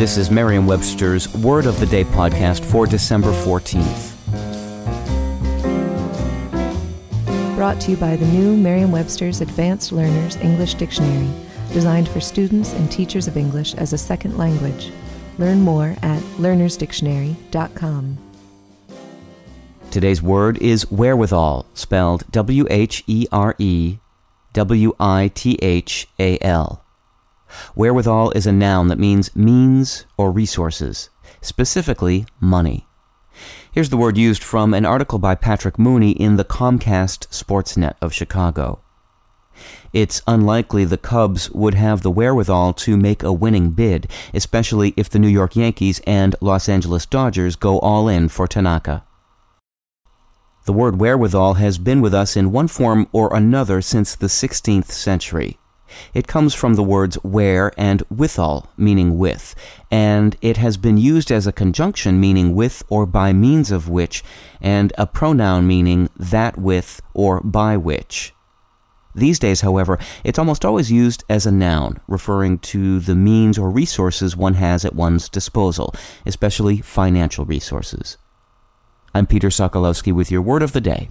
This is Merriam-Webster's Word of the Day podcast for December 14th. Brought to you by the new Merriam-Webster's Advanced Learners English Dictionary, designed for students and teachers of English as a second language. Learn more at learnersdictionary.com. Today's word is wherewithal, spelled W H E R E W I T H A L. Wherewithal is a noun that means means or resources, specifically money. Here's the word used from an article by Patrick Mooney in the Comcast Sportsnet of Chicago. It's unlikely the Cubs would have the wherewithal to make a winning bid, especially if the New York Yankees and Los Angeles Dodgers go all in for Tanaka. The word wherewithal has been with us in one form or another since the 16th century. It comes from the words where and withal, meaning with, and it has been used as a conjunction meaning with or by means of which, and a pronoun meaning that with or by which. These days, however, it's almost always used as a noun, referring to the means or resources one has at one's disposal, especially financial resources. I'm Peter Sokolowski with your word of the day.